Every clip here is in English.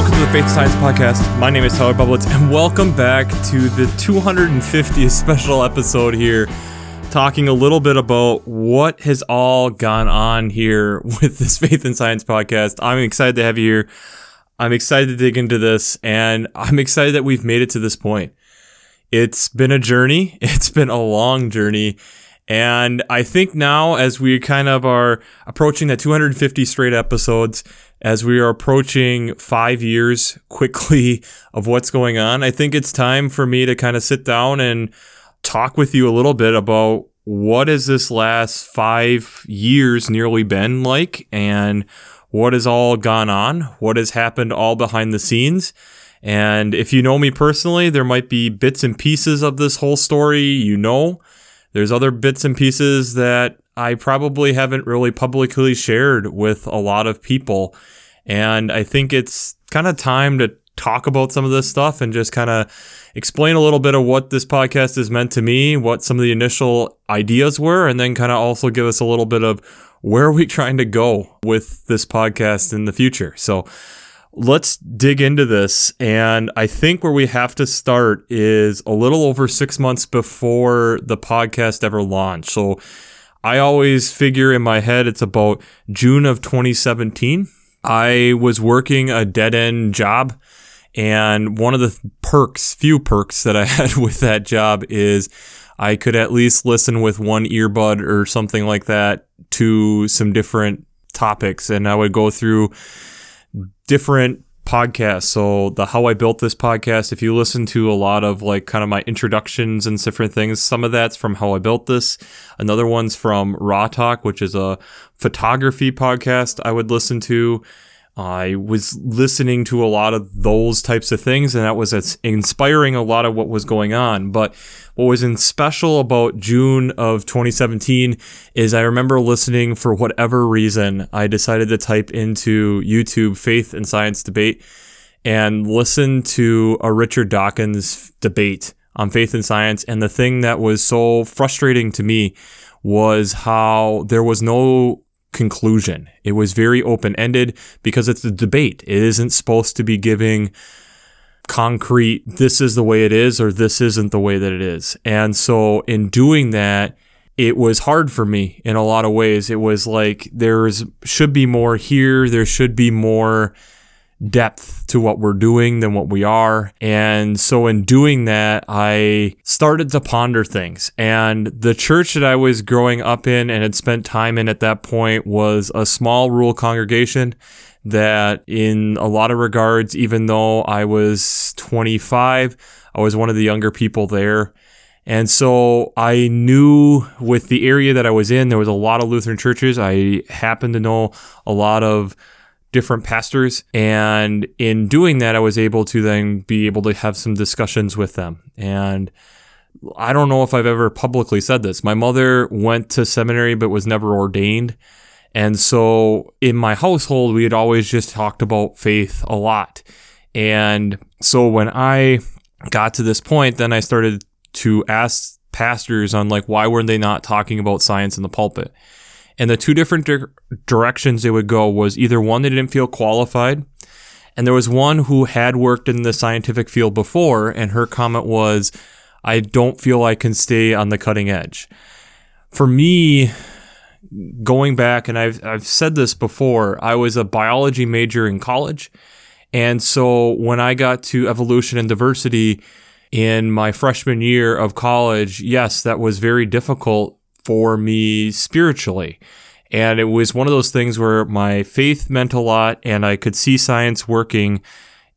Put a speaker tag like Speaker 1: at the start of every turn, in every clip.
Speaker 1: welcome to the Faith Science Podcast. My name is Tyler Bublitz, and welcome back to the 250th special episode here, talking a little bit about what has all gone on here with this Faith and Science Podcast. I'm excited to have you here. I'm excited to dig into this, and I'm excited that we've made it to this point. It's been a journey, it's been a long journey. And I think now, as we kind of are approaching that 250 straight episodes, as we are approaching five years quickly of what's going on, I think it's time for me to kind of sit down and talk with you a little bit about what has this last five years nearly been like and what has all gone on, what has happened all behind the scenes. And if you know me personally, there might be bits and pieces of this whole story you know. There's other bits and pieces that I probably haven't really publicly shared with a lot of people. And I think it's kind of time to talk about some of this stuff and just kind of explain a little bit of what this podcast has meant to me, what some of the initial ideas were, and then kind of also give us a little bit of where are we trying to go with this podcast in the future. So, let's dig into this. And I think where we have to start is a little over six months before the podcast ever launched. So I always figure in my head it's about June of 2017. I was working a dead end job. And one of the perks, few perks that I had with that job is I could at least listen with one earbud or something like that to some different topics. And I would go through different podcasts. So the How I Built This podcast, if you listen to a lot of like kind of my introductions and different things, some of that's from How I Built This. Another one's from Raw Talk, which is a photography podcast I would listen to. I was listening to a lot of those types of things, and that was inspiring a lot of what was going on. But what was in special about June of 2017 is I remember listening for whatever reason. I decided to type into YouTube faith and science debate and listen to a Richard Dawkins debate on faith and science. And the thing that was so frustrating to me was how there was no conclusion. It was very open ended because it's a debate. It isn't supposed to be giving concrete, this is the way it is, or this isn't the way that it is. And so in doing that, it was hard for me in a lot of ways. It was like there's should be more here, there should be more depth to what we're doing than what we are. And so in doing that, I started to ponder things. And the church that I was growing up in and had spent time in at that point was a small rural congregation that in a lot of regards, even though I was 25, I was one of the younger people there. And so I knew with the area that I was in, there was a lot of Lutheran churches. I happened to know a lot of different pastors. And in doing that, I was able to then be able to have some discussions with them. And I don't know if I've ever publicly said this. My mother went to seminary but was never ordained. And so in my household, we had always just talked about faith a lot. And so when I got to this point, then I started to ask pastors on like, why weren't they not talking about science in the pulpit? And the two different di- directions they would go was either one, they didn't feel qualified. And there was one who had worked in the scientific field before, and her comment was, I don't feel I can stay on the cutting edge. For me, going back, and I've, I've said this before, I was a biology major in college. And so when I got to evolution and diversity in my freshman year of college, yes, that was very difficult for me spiritually. And it was one of those things where my faith meant a lot and I could see science working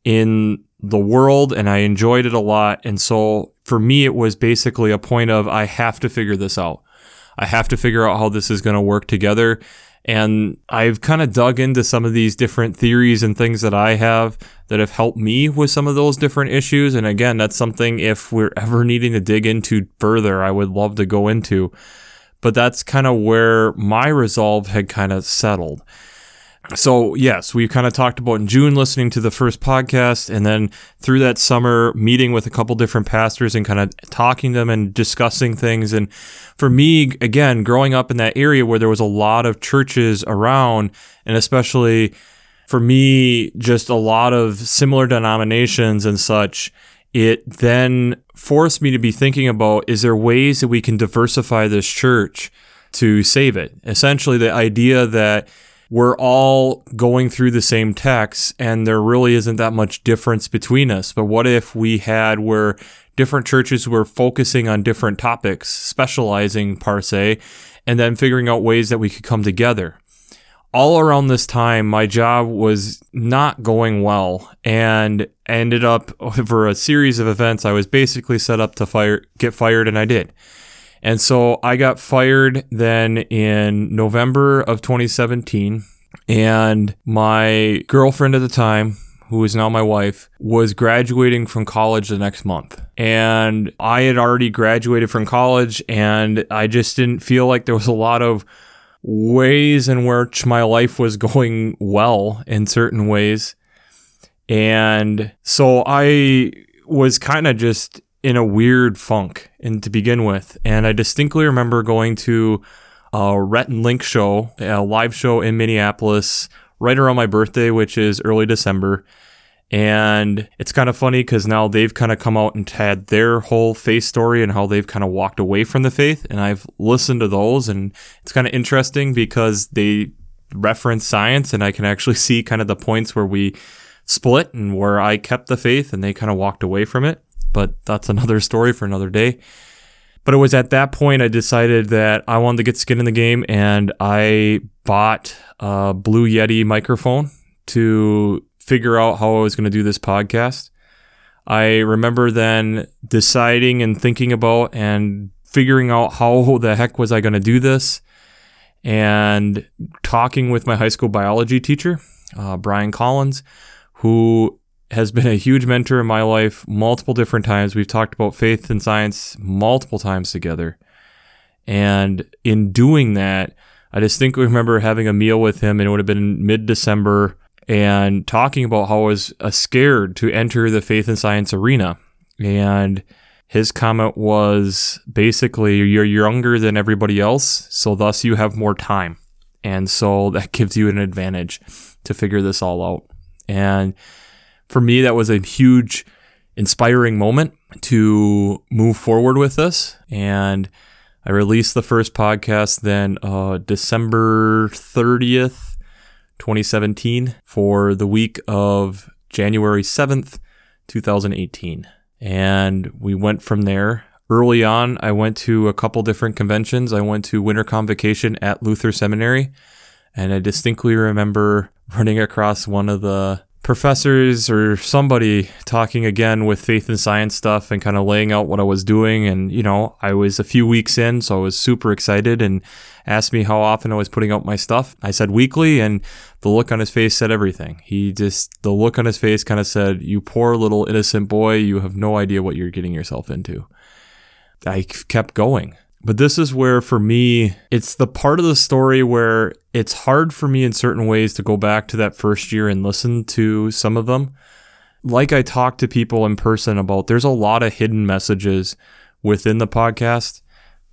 Speaker 1: in the world and I enjoyed it a lot. And so for me, it was basically a point of I have to figure this out. I have to figure out how this is going to work together. And I've kind of dug into some of these different theories and things that I have that have helped me with some of those different issues. And again, that's something if we're ever needing to dig into further, I would love to go into but that's kind of where my resolve had kind of settled. So, yes, we kind of talked about in June listening to the first podcast, and then through that summer, meeting with a couple different pastors and kind of talking to them and discussing things. And for me, again, growing up in that area where there was a lot of churches around, and especially for me, just a lot of similar denominations and such, it then forced me to be thinking about is there ways that we can diversify this church to save it? Essentially, the idea that we're all going through the same text and there really isn't that much difference between us. But what if we had where different churches were focusing on different topics, specializing per se, and then figuring out ways that we could come together? All around this time, my job was not going well and ended up over a series of events. I was basically set up to fire, get fired, and I did. And so I got fired then in November of 2017. And my girlfriend at the time, who is now my wife, was graduating from college the next month. And I had already graduated from college, and I just didn't feel like there was a lot of ways in which my life was going well in certain ways. And so I was kind of just in a weird funk and to begin with. And I distinctly remember going to a Rhett and Link show, a live show in Minneapolis right around my birthday, which is early December. And it's kind of funny because now they've kind of come out and had their whole faith story and how they've kind of walked away from the faith. And I've listened to those, and it's kind of interesting because they reference science, and I can actually see kind of the points where we split and where I kept the faith and they kind of walked away from it. But that's another story for another day. But it was at that point I decided that I wanted to get skin in the game, and I bought a Blue Yeti microphone to figure out how I was going to do this podcast. I remember then deciding and thinking about and figuring out how the heck was I going to do this and talking with my high school biology teacher, uh, Brian Collins, who has been a huge mentor in my life multiple different times. We've talked about faith and science multiple times together. And in doing that, I distinctly remember having a meal with him, and it would have been mid December and talking about how I was uh, scared to enter the faith and science arena. And his comment was basically, You're younger than everybody else, so thus you have more time. And so that gives you an advantage to figure this all out. And for me, that was a huge, inspiring moment to move forward with this. And I released the first podcast then uh, December 30th, 2017 for the week of January 7th, 2018. And we went from there. Early on, I went to a couple different conventions. I went to winter convocation at Luther Seminary, and I distinctly remember running across one of the professors or somebody talking again with faith and science stuff and kind of laying out what I was doing. And, you know, I was a few weeks in, so I was super excited and asked me how often I was putting out my stuff. I said weekly, and the look on his face said everything. He just, the look on his face kind of said, You poor little innocent boy, you have no idea what you're getting yourself into. I kept going. But this is where, for me, it's the part of the story where it's hard for me in certain ways to go back to that first year and listen to some of them. Like I talk to people in person about, there's a lot of hidden messages within the podcast.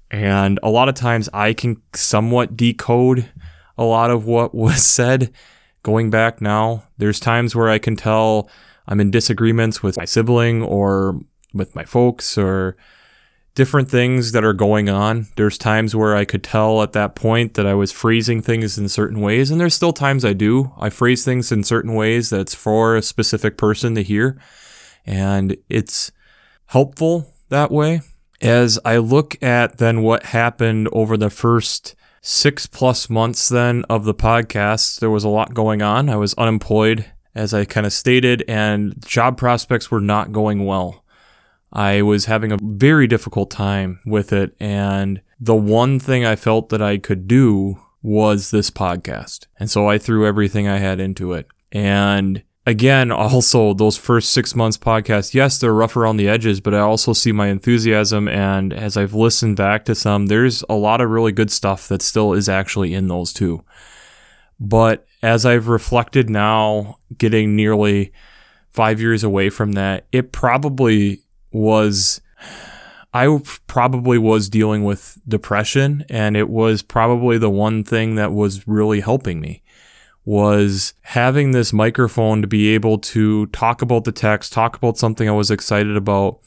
Speaker 1: And a lot of times I can somewhat decode a lot of what was said going back now. There's times where I can tell I'm in disagreements with my sibling or with my folks or different things that are going on. There's times where I could tell at that point that I was phrasing things in certain ways, and there's still times I do. I phrase things in certain ways that's for a specific person to hear, and it's helpful that way. As I look at then what happened over the first six plus months then of the podcast, there was a lot going on. I was unemployed, as I kind of stated, and job prospects were not going well. I was having a very difficult time with it. And the one thing I felt that I could do was this podcast. And so I threw everything I had into it. And again, also those first six months podcast, yes, they're rough around the edges, but I also see my enthusiasm. And as I've listened back to some, there's a lot of really good stuff that still is actually in those too. But as I've reflected now, getting nearly five years away from that, it probably was I probably was dealing with depression, and it was probably the one thing that was really helping me was having this microphone to be able to talk about the text, talk about something I was excited about,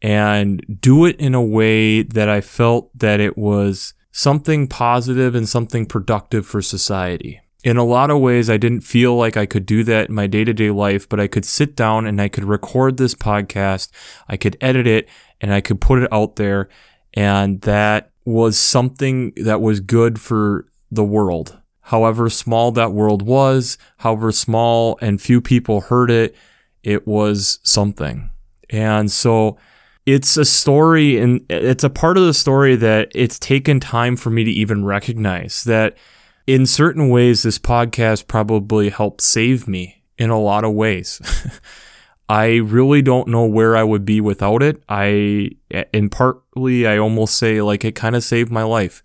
Speaker 1: and do it in a way that I felt that it was something positive and something productive for society. In a lot of ways, I didn't feel like I could do that in my day to day life, but I could sit down and I could record this podcast, I could edit it, and I could put it out there. And that was something that was good for the world however small that world was, however small and few people heard it, it was something. And so it's a story and it's a part of the story that it's taken time for me to even recognize that in certain ways this podcast probably helped save me in a lot of ways. I really don't know where I would be without it. I, in partly, I almost say like it kind of saved my life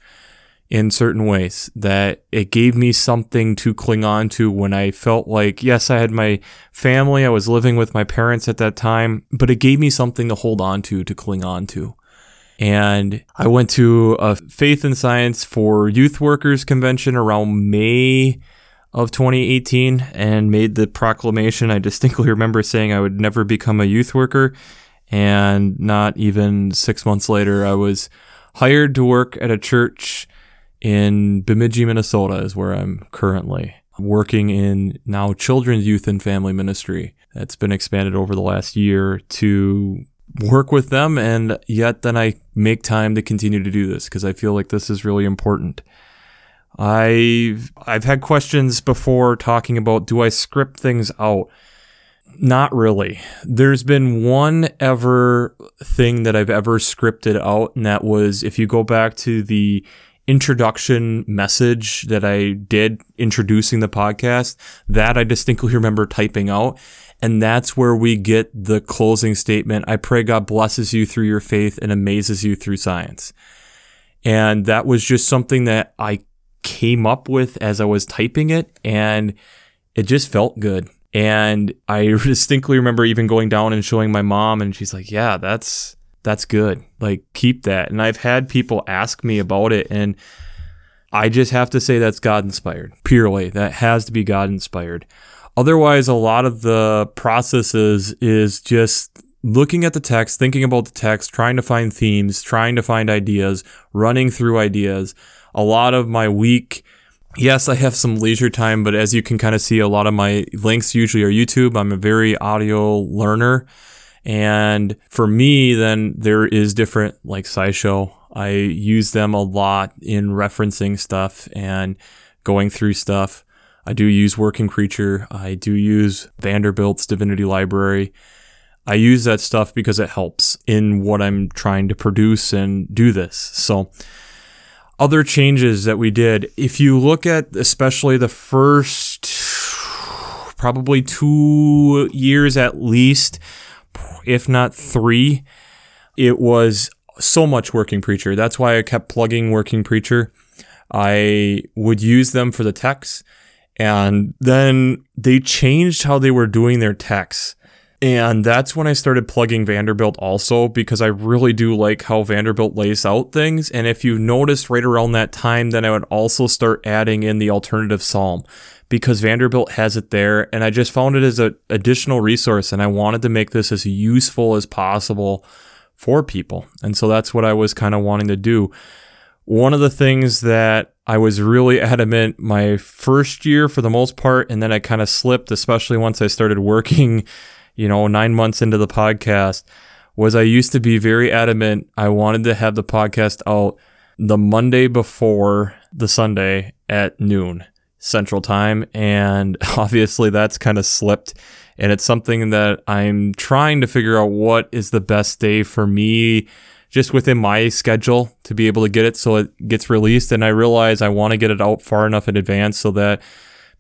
Speaker 1: in certain ways that it gave me something to cling on to when I felt like, yes, I had my family, I was living with my parents at that time, but it gave me something to hold on to, to cling on to. And I went to a Faith and Science for Youth Workers convention around May of 2018 and made the proclamation. I distinctly remember saying I would never become a youth worker. And not even six months later, I was hired to work at a church in Bemidji, Minnesota, is where I'm currently working in now children's youth and family ministry. That's been expanded over the last year to work with them, and yet then I make time to continue to do this because I feel like this is really important. I've I've had questions before talking about do I script things out? Not really. There's been one ever thing that I've ever scripted out, and that was if you go back to the introduction message that I did introducing the podcast, that I distinctly remember typing out. And that's where we get the closing statement. I pray God blesses you through your faith and amazes you through science. And that was just something that I came up with as I was typing it and it just felt good. And I distinctly remember even going down and showing my mom and she's like, yeah, that's, that's good. Like keep that. And I've had people ask me about it and I just have to say that's God inspired. Purely. That has to be God inspired. Otherwise, a lot of the processes is just looking at the text, thinking about the text, trying to find themes, trying to find ideas, running through ideas. A lot of my week, yes, I have some leisure time, but as you can kind of see, a lot of my links usually are YouTube. I'm a very audio learner. And for me, then there is different like SciShow. I use them a lot in referencing stuff and going through stuff. I do use Working Preacher. I do use Vanderbilt's Divinity Library. I use that stuff because it helps in what I'm trying to produce and do this. So, other changes that we did, if you look at especially the first probably two years at least, if not three. It was so much Working Preacher. That's why I kept plugging Working Preacher. I would use them for the texts. And then they changed how they were doing their texts. And that's when I started plugging Vanderbilt also because I really do like how Vanderbilt lays out things. And if you noticed right around that time, then I would also start adding in the alternative psalm because Vanderbilt has it there. And I just found it as an additional resource. And I wanted to make this as useful as possible for people. And so that's what I was kind of wanting to do. One of the things that I was really adamant my first year for the most part, and then I kind of slipped, especially once I started working, you know, nine months into the podcast, was I used to be very adamant. I wanted to have the podcast out the Monday before the Sunday at noon. Central Time. And obviously, that's kind of slipped. And it's something that I'm trying to figure out what is the best day for me just within my schedule to be able to get it so it gets released. And I realize I want to get it out far enough in advance so that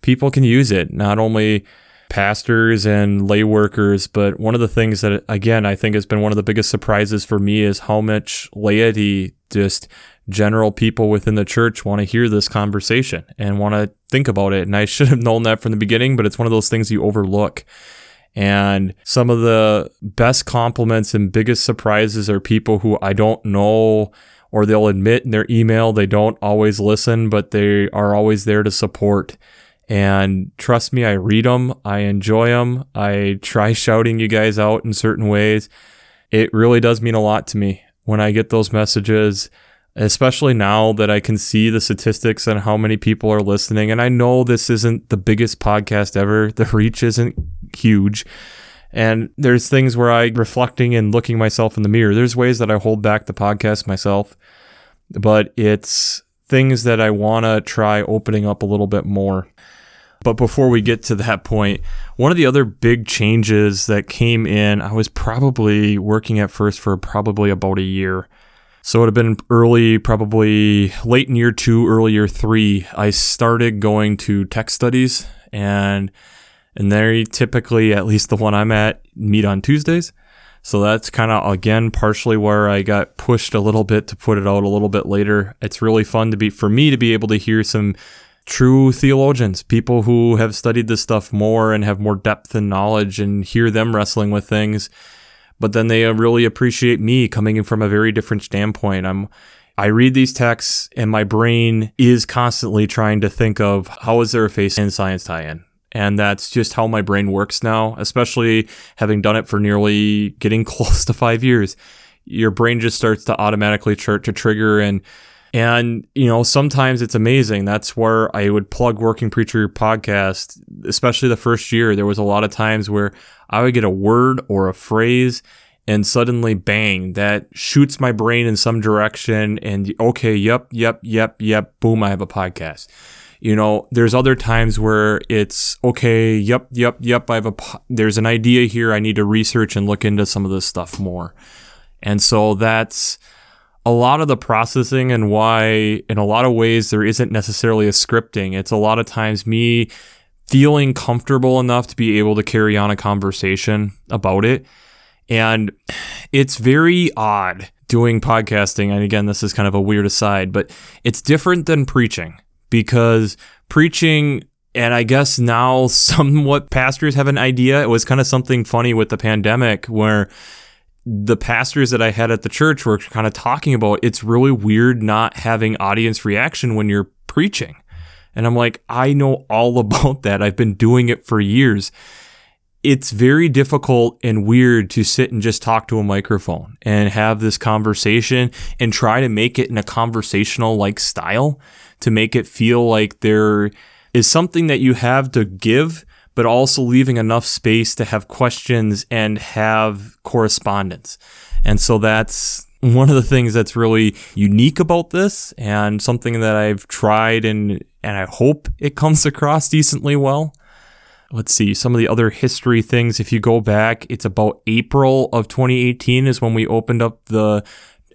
Speaker 1: people can use it, not only pastors and lay workers. But one of the things that, again, I think has been one of the biggest surprises for me is how much laity just general people within the church want to hear this conversation and want to think about it. And I should have known that from the beginning, but it's one of those things you overlook. And some of the best compliments and biggest surprises are people who I don't know or they'll admit in their email they don't always listen, but they are always there to support. And trust me, I read them, I enjoy them, I try shouting you guys out in certain ways. It really does mean a lot to me when I get those messages, especially now that I can see the statistics and how many people are listening. And I know this isn't the biggest podcast ever, the reach isn't huge. And there's things where I reflecting and looking myself in the mirror. There's ways that I hold back the podcast myself, but it's things that I want to try opening up a little bit more. But before we get to that point, one of the other big changes that came in, I was probably working at first for probably about a year. So it have been early, probably late in year two, early year three. I started going to text studies and and they typically, at least the one I'm at, meet on Tuesdays. So that's kind of again partially where I got pushed a little bit to put it out a little bit later. It's really fun to be for me to be able to hear some true theologians, people who have studied this stuff more and have more depth and knowledge and hear them wrestling with things. But then they uh, really appreciate me coming in from a very different standpoint. I'm I read these texts and my brain is constantly trying to think of how is there a faith and science tie-in? And that's just how my brain works now, especially having done it for nearly getting close to five years. Your brain just starts to automatically tr- to trigger and and you know sometimes it's amazing. That's where I would plug Working Preacher podcast, especially the first year. There was a lot of times where I would get a word or a phrase and suddenly bang that shoots my brain in some direction and okay yep yep yep yep boom i have a podcast you know, there's other times where it's okay. Yep, yep, yep. I have a there's an idea here. I need to research and look into some of this stuff more. And so that's a lot of the processing and why, in a lot of ways, there isn't necessarily a scripting. It's a lot of times me feeling comfortable enough to be able to carry on a conversation about it. And it's very odd doing podcasting. And again, this is kind of a weird aside, but it's different than preaching because preaching and I guess now somewhat pastors have an idea. It was kind of something funny with the pandemic where the pastors that I had at the church were kind of talking about it's really weird not having audience reaction when you're preaching. And I'm like, I know all about that. I've been doing it for years. It's very difficult and weird to sit and just talk to a microphone and have this conversation and try to make it in a conversational like style to make it feel like there is something that you have to give, but also leaving enough space to have questions and have correspondence. And so that's one of the things that's really unique about this and something that I've tried and and I hope it comes across decently well. Let's see some of the other history things. If you go back, it's about April of 2018 is when we opened up the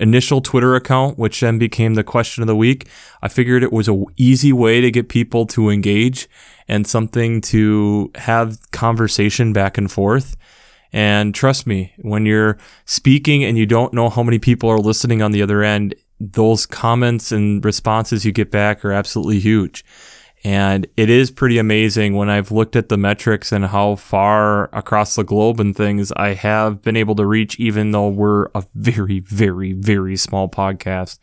Speaker 1: initial Twitter account, which then became the question of the week, I figured it was a easy way to get people to engage and something to have conversation back and forth. And trust me, when you're speaking and you don't know how many people are listening on the other end, those comments and responses you get back are absolutely huge. And it is pretty amazing when I've looked at the metrics and how far across the globe and things I have been able to reach, even though we're a very, very, very small podcast.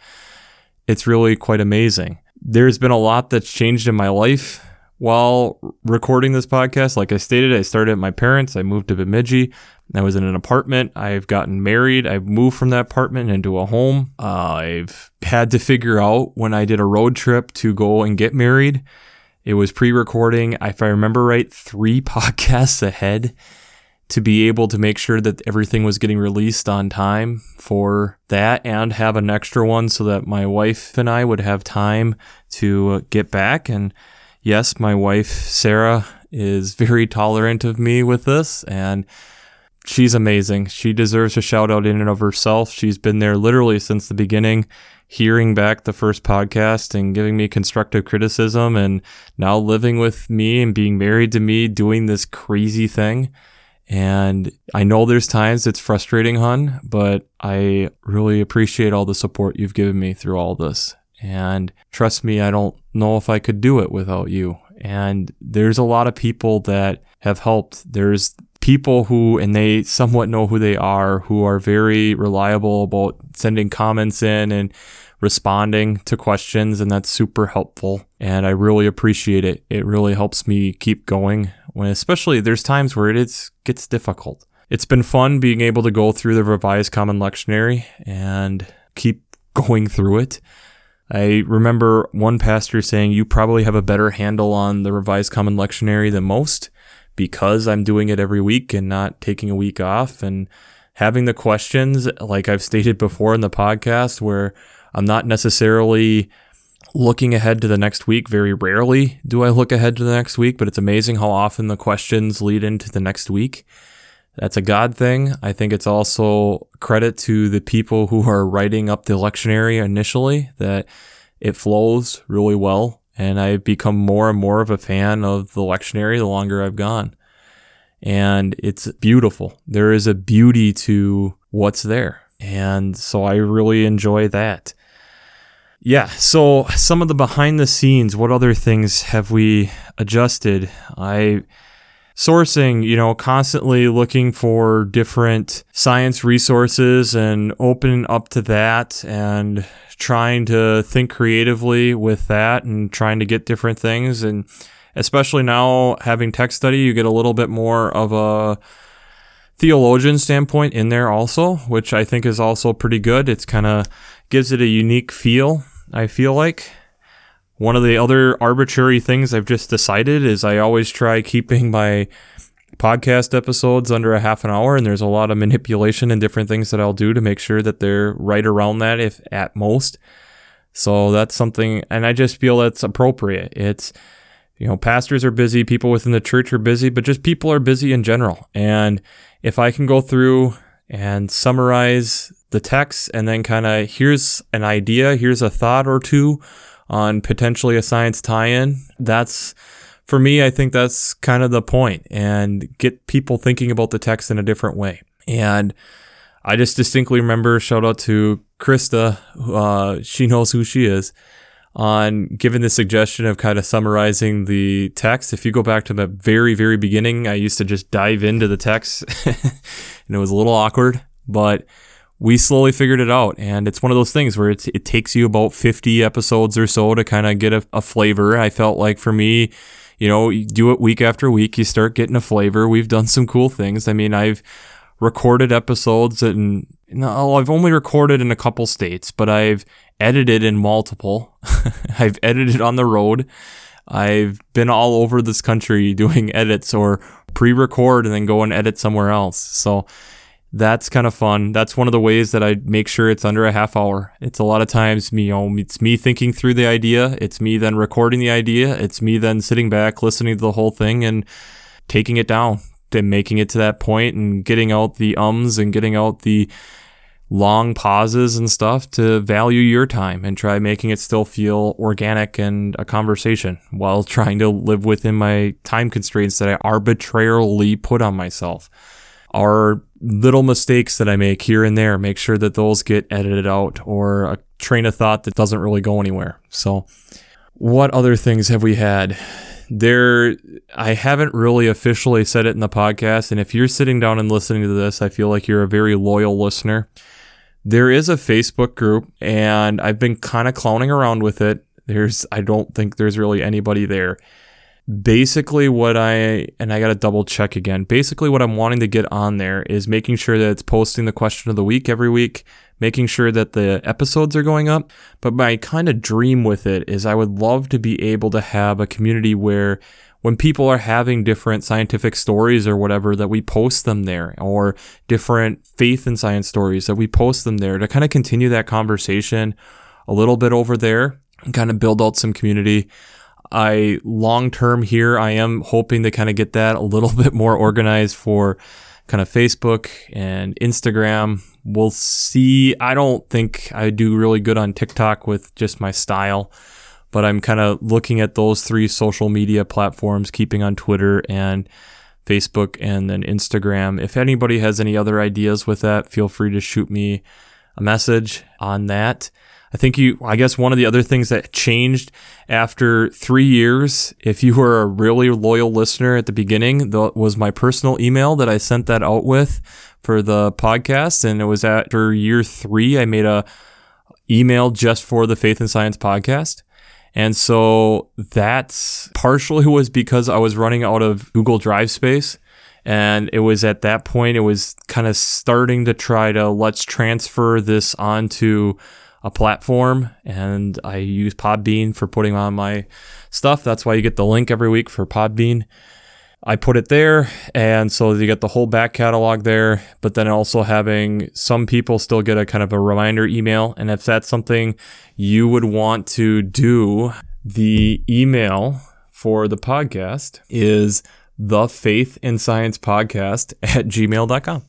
Speaker 1: It's really quite amazing. There's been a lot that's changed in my life while recording this podcast. Like I stated, I started at my parents, I moved to Bemidji. I was in an apartment. I've gotten married. I've moved from that apartment into a home. Uh, I've had to figure out when I did a road trip to go and get married it was pre recording, if I remember right, three podcasts ahead to be able to make sure that everything was getting released on time for that and have an extra one so that my wife and I would have time to get back. And yes, my wife, Sarah, is very tolerant of me with this and she's amazing. She deserves a shout out in and of herself. She's been there literally since the beginning hearing back the first podcast and giving me constructive criticism and now living with me and being married to me doing this crazy thing. And I know there's times it's frustrating, hun, but I really appreciate all the support you've given me through all this. And trust me, I don't know if I could do it without you. And there's a lot of people that have helped. There's people who, and they somewhat know who they are, who are very reliable about sending comments in and responding to questions, and that's super helpful. And I really appreciate it. It really helps me keep going when, especially there's times where it is, gets difficult. It's been fun being able to go through the Revised Common Lectionary and keep going through it. I remember one pastor saying, You probably have a better handle on the Revised Common Lectionary than most because I'm doing it every week and not taking a week off and having the questions, like I've stated before in the podcast, where I'm not necessarily looking ahead to the next week. Very rarely do I look ahead to the next week, but it's amazing how often the questions lead into the next week. That's a God thing. I think it's also credit to the people who are writing up the lectionary initially that it flows really well. And I've become more and more of a fan of the lectionary the longer I've gone. And it's beautiful. There is a beauty to what's there. And so I really enjoy that. Yeah, so some of the behind the scenes, what other things have we adjusted? I sourcing, you know, constantly looking for different science resources and opening up to that and trying to think creatively with that and trying to get different things. And especially now having text study, you get a little bit more of a theologian standpoint in there also, which I think is also pretty good. It's kind of gives it a unique feel, I feel like. One of the other arbitrary things I've just decided is I always try keeping my podcast episodes under a half an hour, and there's a lot of manipulation and different things that I'll do to make sure that they're right around that, if at most. So that's something, and I just feel that's appropriate. It's, you know, pastors are busy, people within the church are busy, but just people are busy in general. And if I can go through and summarize the text and then kind of here's an idea, here's a thought or two on potentially a science tie-in. That's for me, I think that's kind of the point and get people thinking about the text in a different way. And I just distinctly remember shout out to Krista, uh, she knows who she is, on giving the suggestion of kind of summarizing the text. If you go back to the very, very beginning, I used to just dive into the text and it was a little awkward, but we slowly figured it out. And it's one of those things where it takes you about 50 episodes or so to kind of get a, a, flavor. I felt like for me, you know, you do it week after week, you start getting a flavor. We've done some cool things. I mean, I've recorded episodes and no, I've only recorded in a couple states, but I've edited in multiple. I've edited on the road. I've been all over this country doing edits or pre record and then go and edit somewhere else. So that's kind of fun. That's one of the ways that I make sure it's under a half hour. It's a lot of times me, you know, it's me thinking through the idea. It's me then recording the idea. It's me then sitting back, listening to the whole thing and taking it down and making it to that point and getting out the ums and getting out the long pauses and stuff to value your time and try making it still feel organic and a conversation while trying to live within my time constraints that I arbitrarily put on myself are little mistakes that I make here and there. Make sure that those get edited out or a train of thought that doesn't really go anywhere. So, what other things have we had? There, I haven't really officially said it in the podcast. And if you're sitting down and listening to this, I feel like you're a very loyal listener. There is a Facebook group, and I've been kind of clowning around with it. There's, I don't think there's really anybody there basically what I and I got to double check again. Basically what I'm wanting to get on there is making sure that it's posting the question of the week every week, making sure that the episodes are going up. But my kind of dream with it is I would love to be able to have a community where when people are having different scientific stories or whatever that we post them there or different faith and science stories that we post them there to kind of continue that conversation a little bit over there and kind of build out some community. I long term here, I am hoping to kind of get that a little bit more organized for kind of Facebook and Instagram. We'll see. I don't think I do really good on TikTok with just my style, but I'm kind of looking at those three social media platforms, keeping on Twitter and Facebook and then Instagram. If anybody has any other ideas with that, feel free to shoot me a message on that. I think you, I guess one of the other things that changed after three years, if you were a really loyal listener at the beginning, that was my personal email that I sent that out with for the podcast. And it was after year three, I made a email just for the Faith and Science podcast. And so that's partially was because I was running out of Google Drive space. And it was at that point, it was kind of starting to try to let's transfer this onto a platform. And I use Podbean for putting on my stuff. That's why you get the link every week for Podbean. I put it there, and so you get the whole back catalog there, but then also having some people still get a kind of a reminder email. And if that's something you would want to do, the email for the podcast is the faith and science podcast at gmail.com.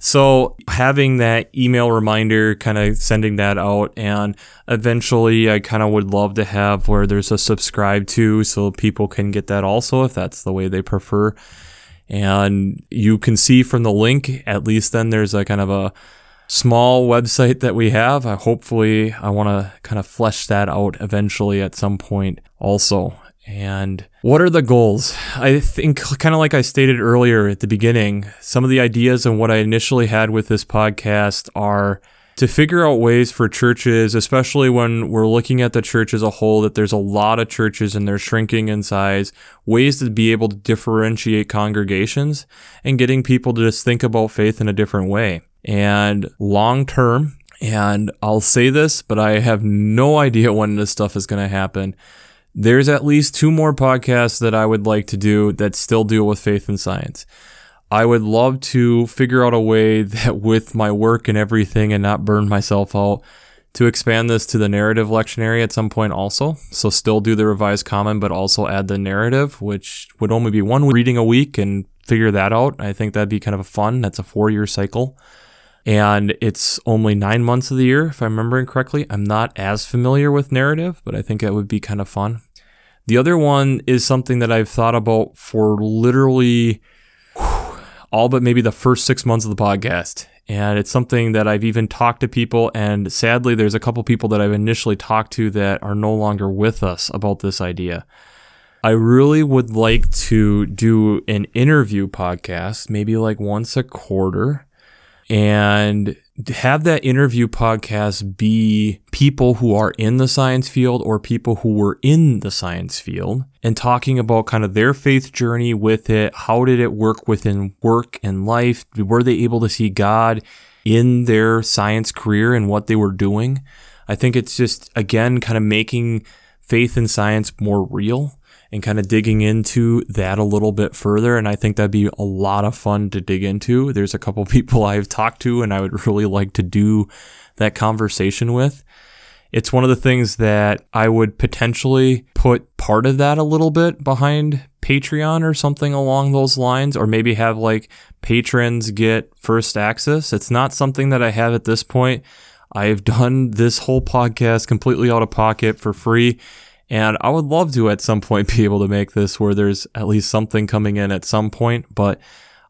Speaker 1: So having that email reminder, kind of sending that out, and eventually I kind of would love to have where there's a subscribe to so people can get that also if that's the way they prefer. And you can see from the link, at least then there's a kind of a small website that we have. I hopefully I want to kind of flesh that out eventually at some point also. And what are the goals? I think, kind of like I stated earlier at the beginning, some of the ideas and what I initially had with this podcast are to figure out ways for churches, especially when we're looking at the church as a whole, that there's a lot of churches and they're shrinking in size, ways to be able to differentiate congregations and getting people to just think about faith in a different way. And long term, and I'll say this, but I have no idea when this stuff is going to happen there's at least two more podcasts that I would like to do that still deal with faith and science. I would love to figure out a way that with my work and everything and not burn myself out to expand this to the narrative lectionary at some point also. So still do the revised common, but also add the narrative, which would only be one reading a week and figure that out. I think that'd be kind of fun. That's a four year cycle. And it's only nine months of the year, if I'm remembering correctly. I'm not as familiar with narrative, but I think that would be kind of fun. The other one is something that I've thought about for literally all but maybe the first six months of the podcast. And it's something that I've even talked to people. And sadly, there's a couple people that I've initially talked to that are no longer with us about this idea. I really would like to do an interview podcast, maybe like once a quarter, and have that interview podcast be people who are in the science field or people who were in the science field and talking about kind of their faith journey with it. How did it work within work and life? Were they able to see God in their science career and what they were doing? I think it's just, again, kind of making faith and science more real and kind of digging into that a little bit further. And I think that'd be a lot of fun to dig into. There's a couple people I've talked to and I would really like to do that conversation with. It's one of the things that I would potentially put part of that a little bit behind Patreon or something along those lines, or maybe have like patrons get first access. It's not something that I have at this point. I've done this whole podcast completely out of pocket for free and I would love to at some point be able to make this where there's at least something coming in at some point, but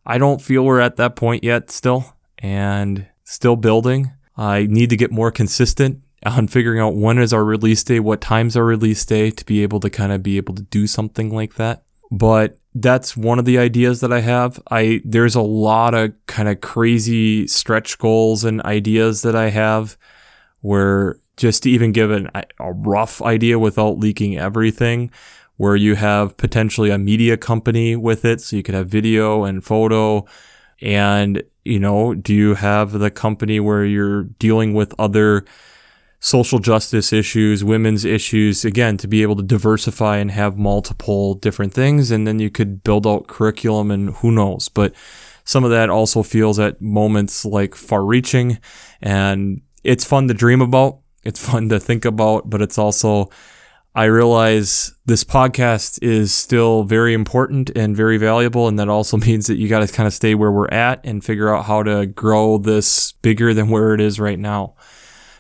Speaker 1: I don't feel we're at that point yet still and still building. I need to get more consistent on figuring out when is our release day, what time's our release day to be able to kind of be able to do something like that. But that's one of the ideas that I have. I there's a lot of kind of crazy stretch goals and ideas that I have where just to even give an, a rough idea without leaking everything, where you have potentially a media company with it. So you could have video and photo. And, you know, do you have the company where you're dealing with other social justice issues, women's issues, again, to be able to diversify and have multiple different things. And then you could build out curriculum and who knows. But some of that also feels at moments like far reaching and it's fun to dream about it's fun to think about, but it's also, I realize this podcast is still very important and very valuable. And that also means that you got to kind of stay where we're at and figure out how to grow this bigger than where it is right now.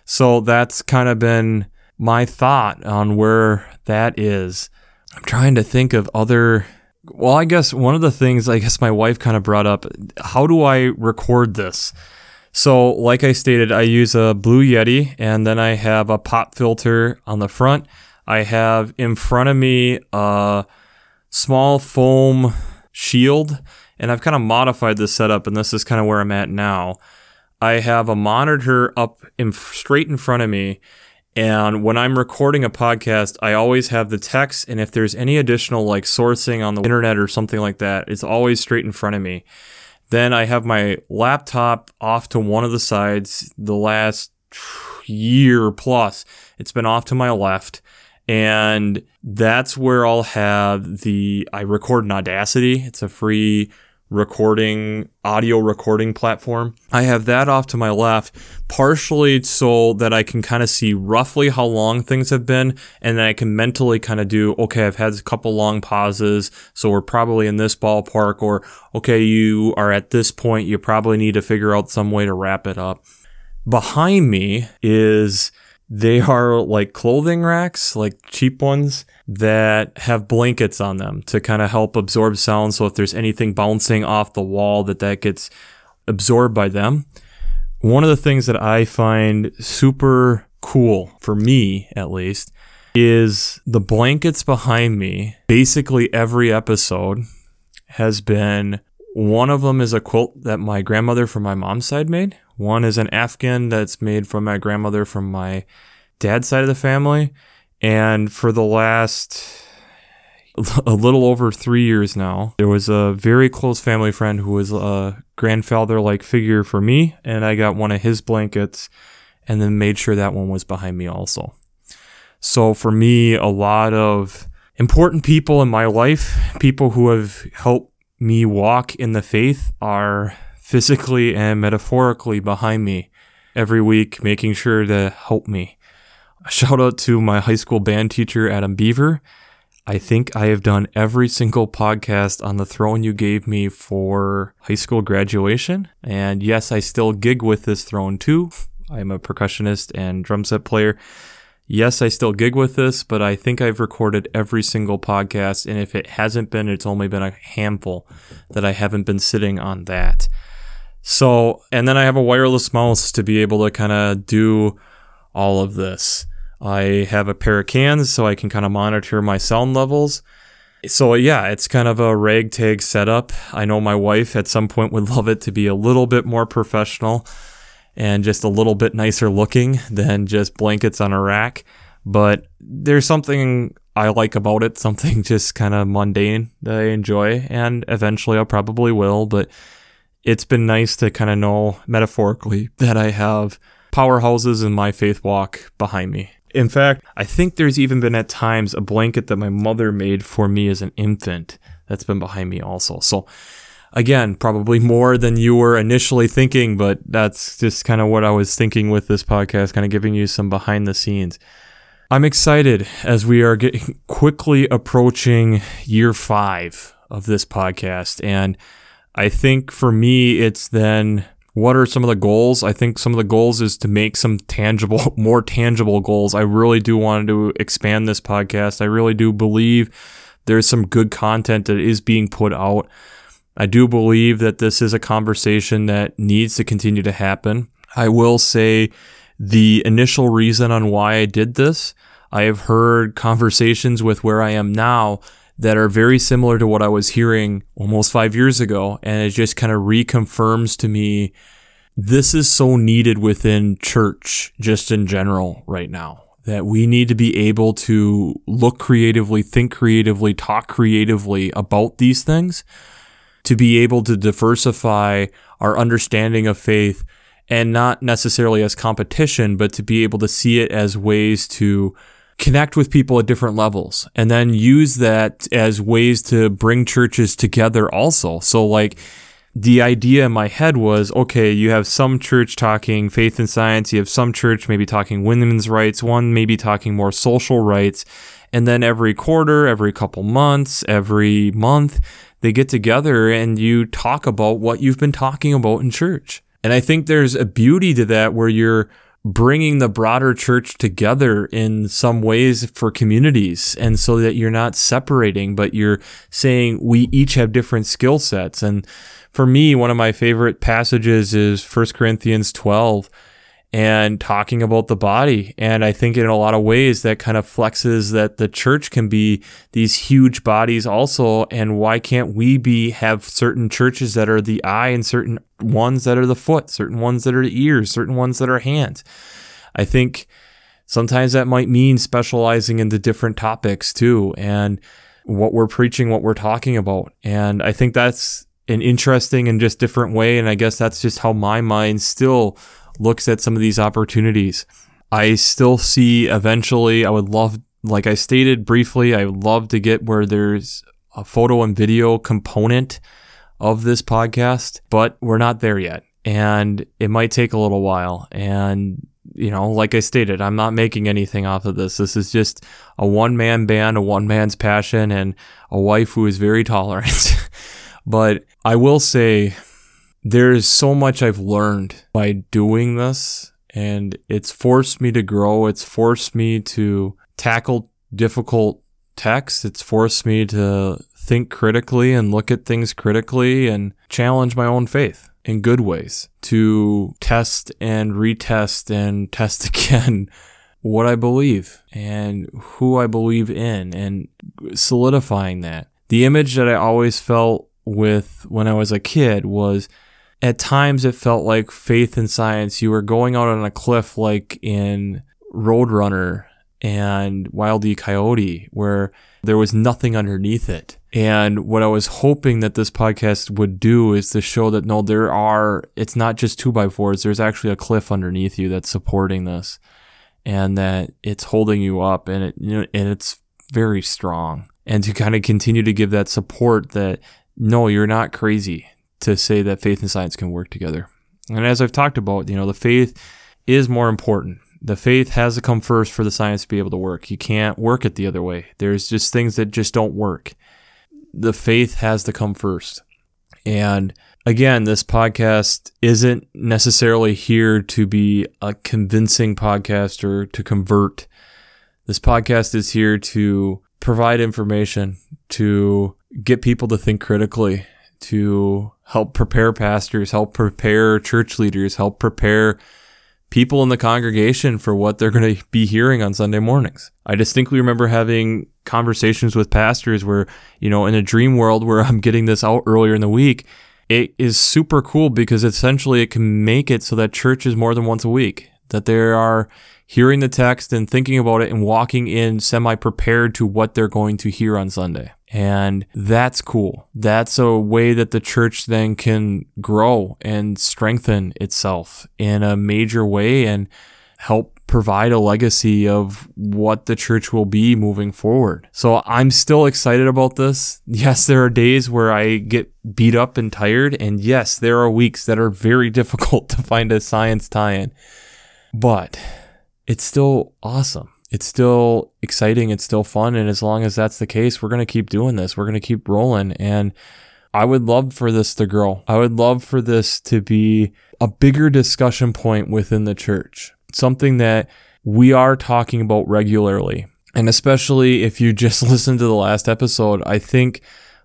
Speaker 1: So that's kind of been my thought on where that is. I'm trying to think of other. Well, I guess one of the things I guess my wife kind of brought up how do I record this? So, like I stated, I use a Blue Yeti and then I have a pop filter on the front. I have in front of me a small foam shield and I've kind of modified this setup and this is kind of where I'm at now. I have a monitor up in, straight in front of me. And when I'm recording a podcast, I always have the text. And if there's any additional like sourcing on the internet or something like that, it's always straight in front of me. Then I have my laptop off to one of the sides. The last year plus, it's been off to my left. And that's where I'll have the, I record in Audacity. It's a free recording, audio recording platform. I have that off to my left, partially so that I can kind of see roughly how long things have been, and then I can mentally kind of do, okay, I've had a couple long pauses, so we're probably in this ballpark, or okay, you are at this point, you probably need to figure out some way to wrap it up. Behind me is they are like clothing racks, like cheap ones that have blankets on them to kind of help absorb sound. So if there's anything bouncing off the wall, that that gets absorbed by them. One of the things that I find super cool for me, at least, is the blankets behind me. Basically, every episode has been one of them is a quilt that my grandmother from my mom's side made. One is an Afghan that's made from my grandmother from my dad's side of the family. And for the last a little over three years now, there was a very close family friend who was a grandfather like figure for me. And I got one of his blankets and then made sure that one was behind me also. So for me, a lot of important people in my life, people who have helped me walk in the faith, are physically and metaphorically behind me every week, making sure to help me. A shout out to my high school band teacher, Adam Beaver. I think I have done every single podcast on the throne you gave me for high school graduation. And yes, I still gig with this throne too. I'm a percussionist and drum set player. Yes, I still gig with this, but I think I've recorded every single podcast. And if it hasn't been, it's only been a handful that I haven't been sitting on that. So, and then I have a wireless mouse to be able to kind of do all of this. I have a pair of cans so I can kind of monitor my sound levels. So, yeah, it's kind of a ragtag setup. I know my wife at some point would love it to be a little bit more professional and just a little bit nicer looking than just blankets on a rack. But there's something I like about it, something just kind of mundane that I enjoy, and eventually I probably will. But it's been nice to kind of know metaphorically that I have powerhouses in my faith walk behind me. In fact, I think there's even been at times a blanket that my mother made for me as an infant that's been behind me also. So, again, probably more than you were initially thinking, but that's just kind of what I was thinking with this podcast, kind of giving you some behind the scenes. I'm excited as we are getting quickly approaching year five of this podcast. And I think for me, it's then what are some of the goals? I think some of the goals is to make some tangible, more tangible goals. I really do want to expand this podcast. I really do believe there's some good content that is being put out. I do believe that this is a conversation that needs to continue to happen. I will say the initial reason on why I did this, I have heard conversations with where I am now that are very similar to what I was hearing almost five years ago. And it just kind of reconfirms to me this is so needed within church, just in general, right now. That we need to be able to look creatively, think creatively, talk creatively about these things, to be able to diversify our understanding of faith and not necessarily as competition, but to be able to see it as ways to connect with people at different levels and then use that as ways to bring churches together also. So like the idea in my head was okay, you have some church talking faith and science, you have some church maybe talking women's rights, one maybe talking more social rights, and then every quarter, every couple months, every month, they get together and you talk about what you've been talking about in church. And I think there's a beauty to that where you're bringing the broader church together in some ways for communities and so that you're not separating but you're saying we each have different skill sets. And for me one of my favorite passages is 1 Corinthians 12 and talking about the body. And I think in a lot of ways that kind of flexes that the church can be these huge bodies also. And why can't we be have certain churches that are the eye and certain ones that are the foot, certain ones that are the ears, certain ones that are hands? I think sometimes that might mean specializing into different topics too. And what we're preaching, what we're talking about. And I think that's an interesting and just different way. And I guess that's just how my mind still looks at some of these opportunities. I still see eventually, I would love, like I stated briefly, I would love to get where there's a photo and video component of this podcast, but we're not there yet. And it might take a little while. And, you know, like I stated, I'm not making anything off of this. This is just a one man band, a one man's passion, and a wife who is very tolerant. but I will say, there's so much I've learned by doing this, and it's forced me to grow. It's forced me to tackle difficult texts. It's forced me to think critically and look at things critically and challenge my own faith in good ways, to test and retest and test again what I believe and who I believe in and solidifying that. The image that I always felt with when I was a kid was at times it felt like faith and science. You were going out on a cliff like in Roadrunner and Wile E. Coyote, where there was nothing underneath it. And what I was hoping that this podcast would do is to show that no, there are, it's not just two by fours, there's actually a cliff underneath you that's supporting this and that it's holding you up and it, you know, and it's very strong. And to kind of continue to give that support that no, you're not crazy to say that faith and science can work together. And as I've talked about, you know, the faith is more important. The faith has to come first for the science to be able to work. You can't work it the other way. There's just things that just don't work. The faith has to come first. And again, this podcast isn't necessarily here to be a convincing podcast or to convert. This podcast is here to provide information, to get people to think critically, to help prepare pastors, help prepare church leaders, help prepare people in the congregation for what they're going to be hearing on Sunday mornings. I distinctly remember having conversations with pastors where, you know, in a dream world where I'm getting this out earlier in the week, it is super cool because essentially it can make it so that church is more than once a week, that they are hearing the text and thinking about it and walking in semi prepared to what they're going to hear on Sunday. And that's cool. That's a way that the church then can grow and strengthen itself in a major way and help provide a legacy of what the church will be moving forward. So I'm still excited about this. Yes, there are days where I get beat up and tired. And yes, there are weeks that are very difficult to find a science tie in. But it's still awesome it's still exciting. It's still fun. And as long as that's the case, we're going to keep doing this. We're going to keep rolling. And I would love for this to grow. I would love for this to be a bigger discussion point within the church, something that we are talking about regularly. And especially if you just listen to the last episode, I think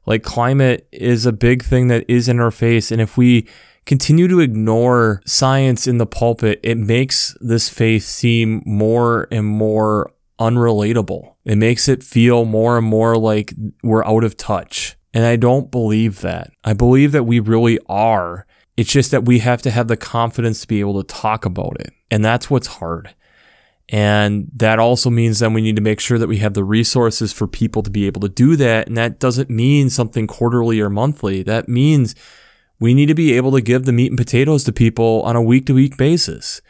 Speaker 1: like climate is a big thing that is in our face. And if we continue to ignore science in the pulpit, it makes this faith seem more and more unrelatable. It makes it feel more and more like we're out of touch. And I don't believe that. I believe that we really are. It's just that we have to have the confidence to be able to talk about it. And that's what's hard. And that also means then we need to make sure that we have the resources for people to be able to do that. And that doesn't mean something quarterly or monthly. That means we need to be able to give the meat and potatoes to people on a week to week basis.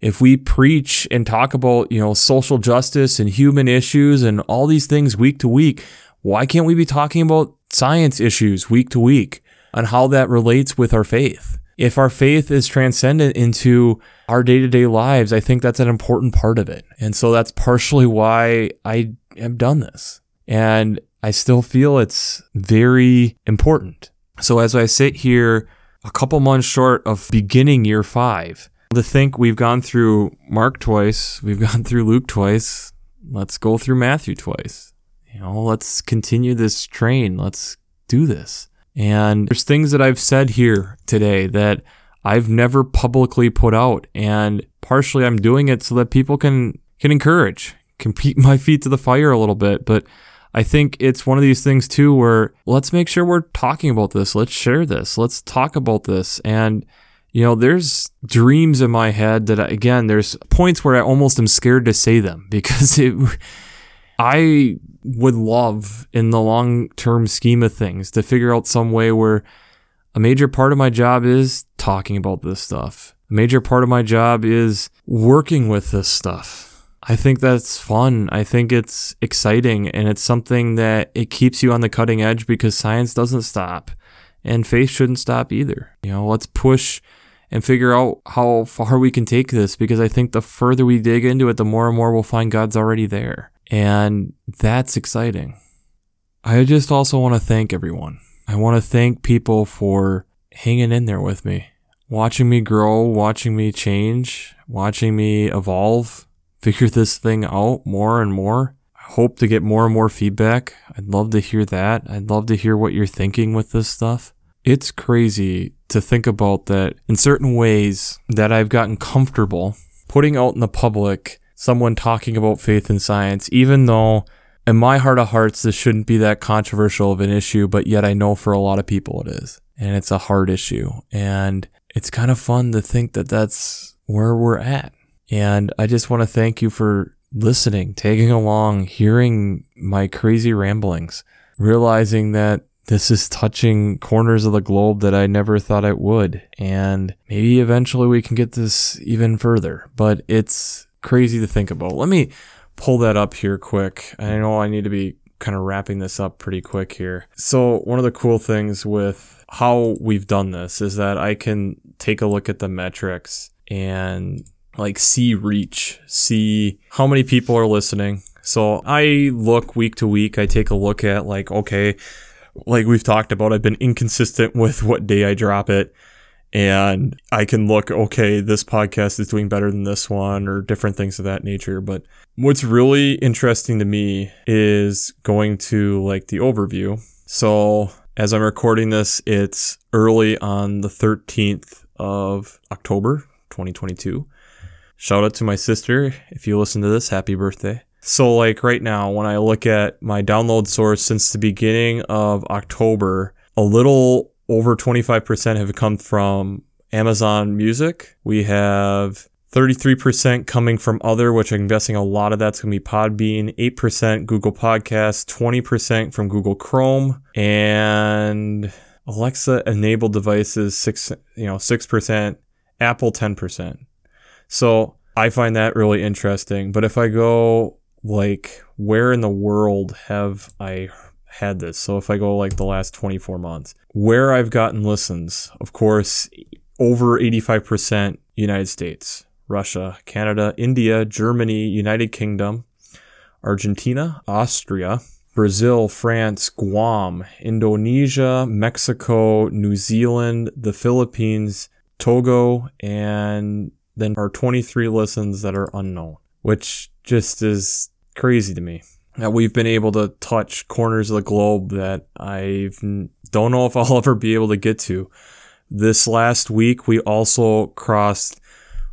Speaker 1: If we preach and talk about, you know, social justice and human issues and all these things week to week, why can't we be talking about science issues week to week on how that relates with our faith? If our faith is transcendent into our day to day lives, I think that's an important part of it. And so that's partially why I have done this. And I still feel it's very important. So as I sit here a couple months short of beginning year five, to think we've gone through Mark twice, we've gone through Luke twice, let's go through Matthew twice. You know, let's continue this train. Let's do this. And there's things that I've said here today that I've never publicly put out. And partially I'm doing it so that people can can encourage, can keep my feet to the fire a little bit. But I think it's one of these things too where let's make sure we're talking about this. Let's share this. Let's talk about this. And you know, there's dreams in my head that again, there's points where I almost am scared to say them because it I would love in the long term scheme of things to figure out some way where a major part of my job is talking about this stuff. A major part of my job is working with this stuff. I think that's fun. I think it's exciting and it's something that it keeps you on the cutting edge because science doesn't stop and faith shouldn't stop either. You know, let's push and figure out how far we can take this because I think the further we dig into it, the more and more we'll find God's already there. And that's exciting. I just also want to thank everyone. I want to thank people for hanging in there with me, watching me grow, watching me change, watching me evolve, figure this thing out more and more. I hope to get more and more feedback. I'd love to hear that. I'd love to hear what you're thinking with this stuff. It's crazy to think about that in certain ways that I've gotten comfortable putting out in the public someone talking about faith and science, even though in my heart of hearts, this shouldn't be that controversial of an issue, but yet I know for a lot of people it is. And it's a hard issue. And it's kind of fun to think that that's where we're at. And I just want to thank you for listening, taking along, hearing my crazy ramblings, realizing that this is touching corners of the globe that I never thought it would. And maybe eventually we can get this even further, but it's crazy to think about. Let me pull that up here quick. I know I need to be kind of wrapping this up pretty quick here. So, one of the cool things with how we've done this is that I can take a look at the metrics and like see reach, see how many people are listening. So, I look week to week, I take a look at like, okay, like we've talked about, I've been inconsistent with what day I drop it and I can look, okay, this podcast is doing better than this one or different things of that nature. But what's really interesting to me is going to like the overview. So as I'm recording this, it's early on the 13th of October, 2022. Shout out to my sister. If you listen to this, happy birthday. So, like right now, when I look at my download source since the beginning of October, a little over 25% have come from Amazon Music. We have 33% coming from other, which I'm guessing a lot of that's going to be Podbean, 8% Google Podcasts, 20% from Google Chrome, and Alexa enabled devices 6, you know, 6%, Apple 10%. So, I find that really interesting, but if I go like where in the world have I had this. So if I go like the last 24 months, where I've gotten listens, of course, over 85% United States, Russia, Canada, India, Germany, United Kingdom, Argentina, Austria, Brazil, France, Guam, Indonesia, Mexico, New Zealand, the Philippines, Togo, and then our 23 listens that are unknown, which just is crazy to me that we've been able to touch corners of the globe that I don't know if I'll ever be able to get to. This last week, we also crossed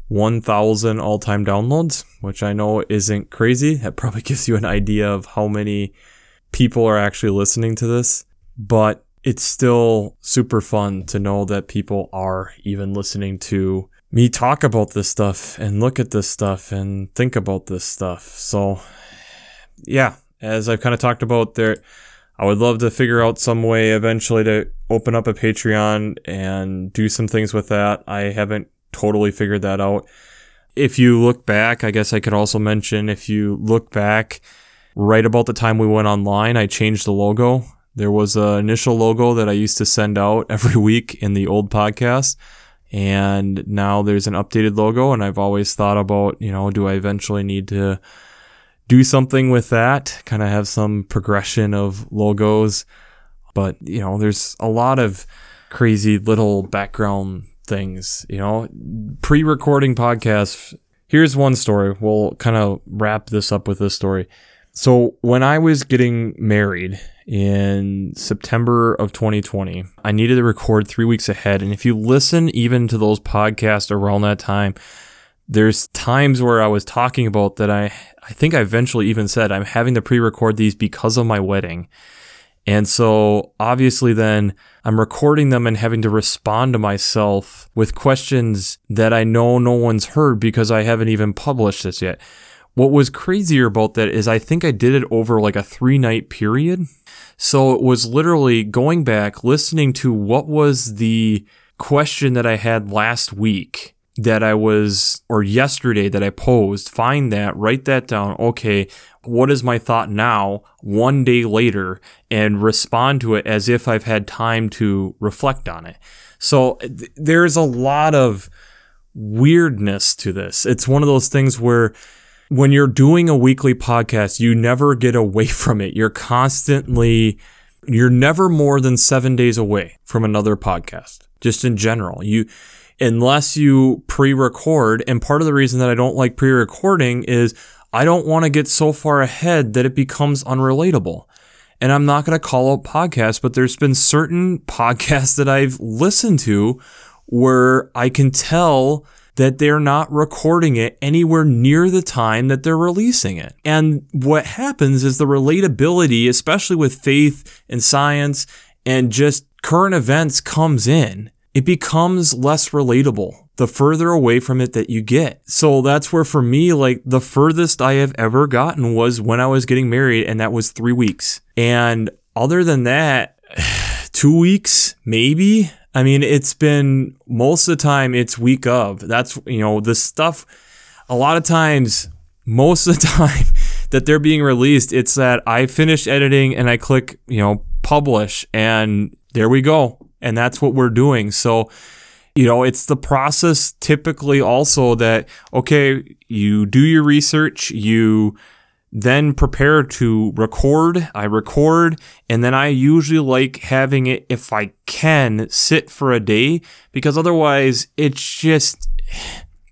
Speaker 1: 1,000 all time downloads, which I know isn't crazy. That probably gives you an idea of how many people are actually listening to this. But it's still super fun to know that people are even listening to me talk about this stuff and look at this stuff and think about this stuff. So yeah, as I've kind of talked about there, I would love to figure out some way eventually to open up a Patreon and do some things with that. I haven't totally figured that out. If you look back, I guess I could also mention if you look back right about the time we went online, I changed the logo. There was an initial logo that I used to send out every week in the old podcast. And now there's an updated logo. And I've always thought about, you know, do I eventually need to do something with that, kind of have some progression of logos. But, you know, there's a lot of crazy little background things, you know, pre recording podcasts. Here's one story. We'll kind of wrap this up with this story. So, when I was getting married in September of 2020, I needed to record three weeks ahead. And if you listen even to those podcasts around that time, there's times where I was talking about that I I think I eventually even said I'm having to pre-record these because of my wedding. And so obviously then I'm recording them and having to respond to myself with questions that I know no one's heard because I haven't even published this yet. What was crazier about that is I think I did it over like a three night period. So it was literally going back, listening to what was the question that I had last week that I was, or yesterday that I posed, find that, write that down. Okay, what is my thought now, one day later, and respond to it as if I've had time to reflect on it. So th- there's a lot of weirdness to this. It's one of those things where when you're doing a weekly podcast, you never get away from it. You're constantly, you're never more than seven days away from another podcast, just in general. You, unless you pre record. And part of the reason that I don't like pre recording is I don't want to get so far ahead that it becomes unrelatable. And I'm not going to call out podcasts, but there's been certain podcasts that I've listened to where I can tell that they're not recording it anywhere near the time that they're releasing it. And what happens is the relatability, especially with faith and science and just current events comes in it becomes less relatable the further away from it that you get. So that's where for me, like the furthest I have ever gotten was when I was getting married, and that was three weeks. And other than that, two weeks, maybe. I mean, it's been most of the time it's week of. That's, you know, the stuff, a lot of times, most of the time that they're being released, it's that I finish editing and I click, you know, publish, and there we go and that's what we're doing. So, you know, it's the process typically also that, okay, you do your research, you then prepare to record. I record, and then I usually like having it, if I can, sit for a day because otherwise it's just.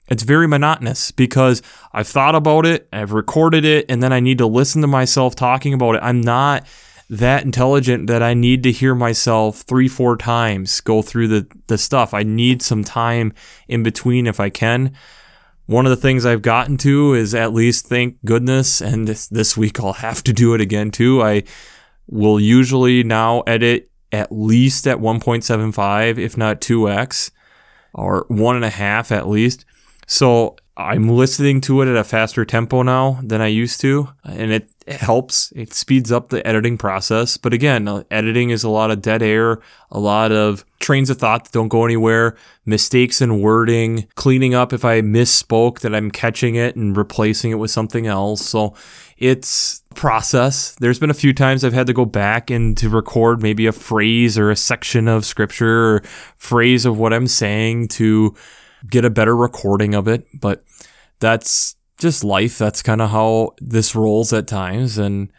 Speaker 1: It's very monotonous because I've thought about it, I've recorded it, and then I need to listen to myself talking about it. I'm not that intelligent that I need to hear myself three, four times go through the, the stuff. I need some time in between if I can. One of the things I've gotten to is at least thank goodness, and this, this week I'll have to do it again too. I will usually now edit at least at 1.75, if not 2x, or one and a half at least. So I'm listening to it at a faster tempo now than I used to, and it, it, helps. It speeds up the editing process. But again, uh, editing is a lot of dead air, a lot of trains of thought that don't go anywhere, mistakes in wording, cleaning up if I misspoke that I'm catching it and replacing it with something else. So it's process. There's been a few times I've had to go back and to record maybe a phrase or a section of scripture or phrase of what I'm saying to get a better recording of it. But that's just life. That's kind of how this rolls at times. And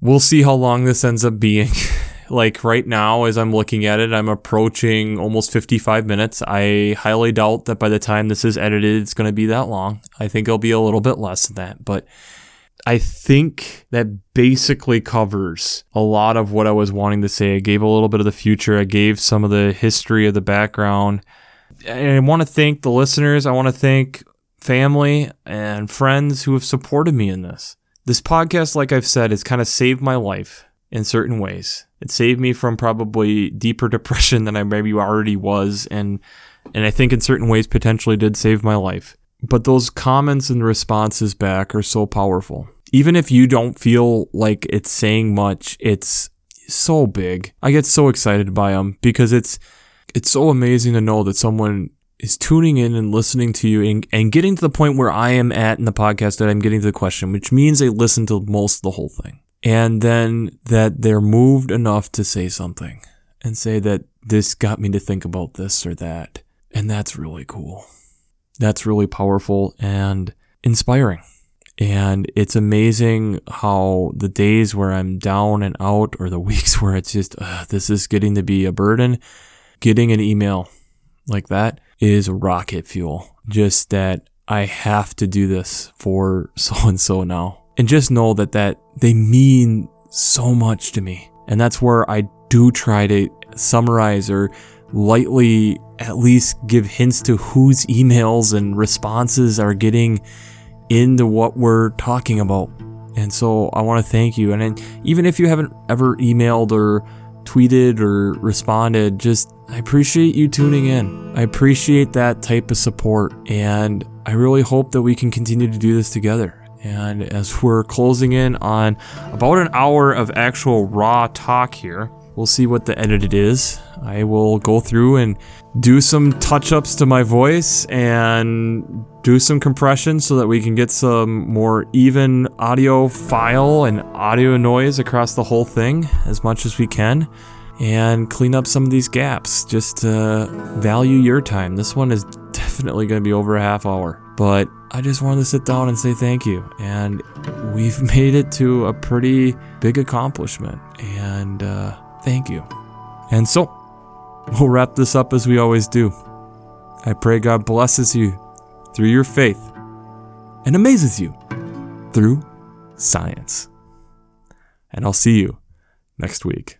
Speaker 1: we'll see how long this ends up being. like right now, as I'm looking at it, I'm approaching almost 55 minutes. I highly doubt that by the time this is edited, it's going to be that long. I think it'll be a little bit less than that. But I think that basically covers a lot of what I was wanting to say. I gave a little bit of the future, I gave some of the history of the background. I want to thank the listeners. I want to thank family and friends who have supported me in this. This podcast, like I've said, has kind of saved my life in certain ways. It saved me from probably deeper depression than I maybe already was, and and I think in certain ways potentially did save my life. But those comments and responses back are so powerful. Even if you don't feel like it's saying much, it's so big. I get so excited by them because it's it's so amazing to know that someone is tuning in and listening to you and, and getting to the point where I am at in the podcast that I'm getting to the question, which means they listen to most of the whole thing. And then that they're moved enough to say something and say that this got me to think about this or that. And that's really cool. That's really powerful and inspiring. And it's amazing how the days where I'm down and out or the weeks where it's just, uh, this is getting to be a burden getting an email like that is rocket fuel. Just that I have to do this for so and so now. And just know that that they mean so much to me. And that's where I do try to summarize or lightly at least give hints to whose emails and responses are getting into what we're talking about. And so I want to thank you. And even if you haven't ever emailed or tweeted or responded, just I appreciate you tuning in. I appreciate that type of support. And I really hope that we can continue to do this together. And as we're closing in on about an hour of actual raw talk here, we'll see what the edited is. I will go through and do some touch ups to my voice and do some compression so that we can get some more even audio file and audio noise across the whole thing as much as we can and clean up some of these gaps just to value your time. This one is definitely going to be over a half hour, but I just wanted to sit down and say thank you. And we've made it to a pretty big accomplishment. And uh, thank you. And so, we'll wrap this up as we always do. I pray God blesses you through your faith and amazes you through science. And I'll see you next week.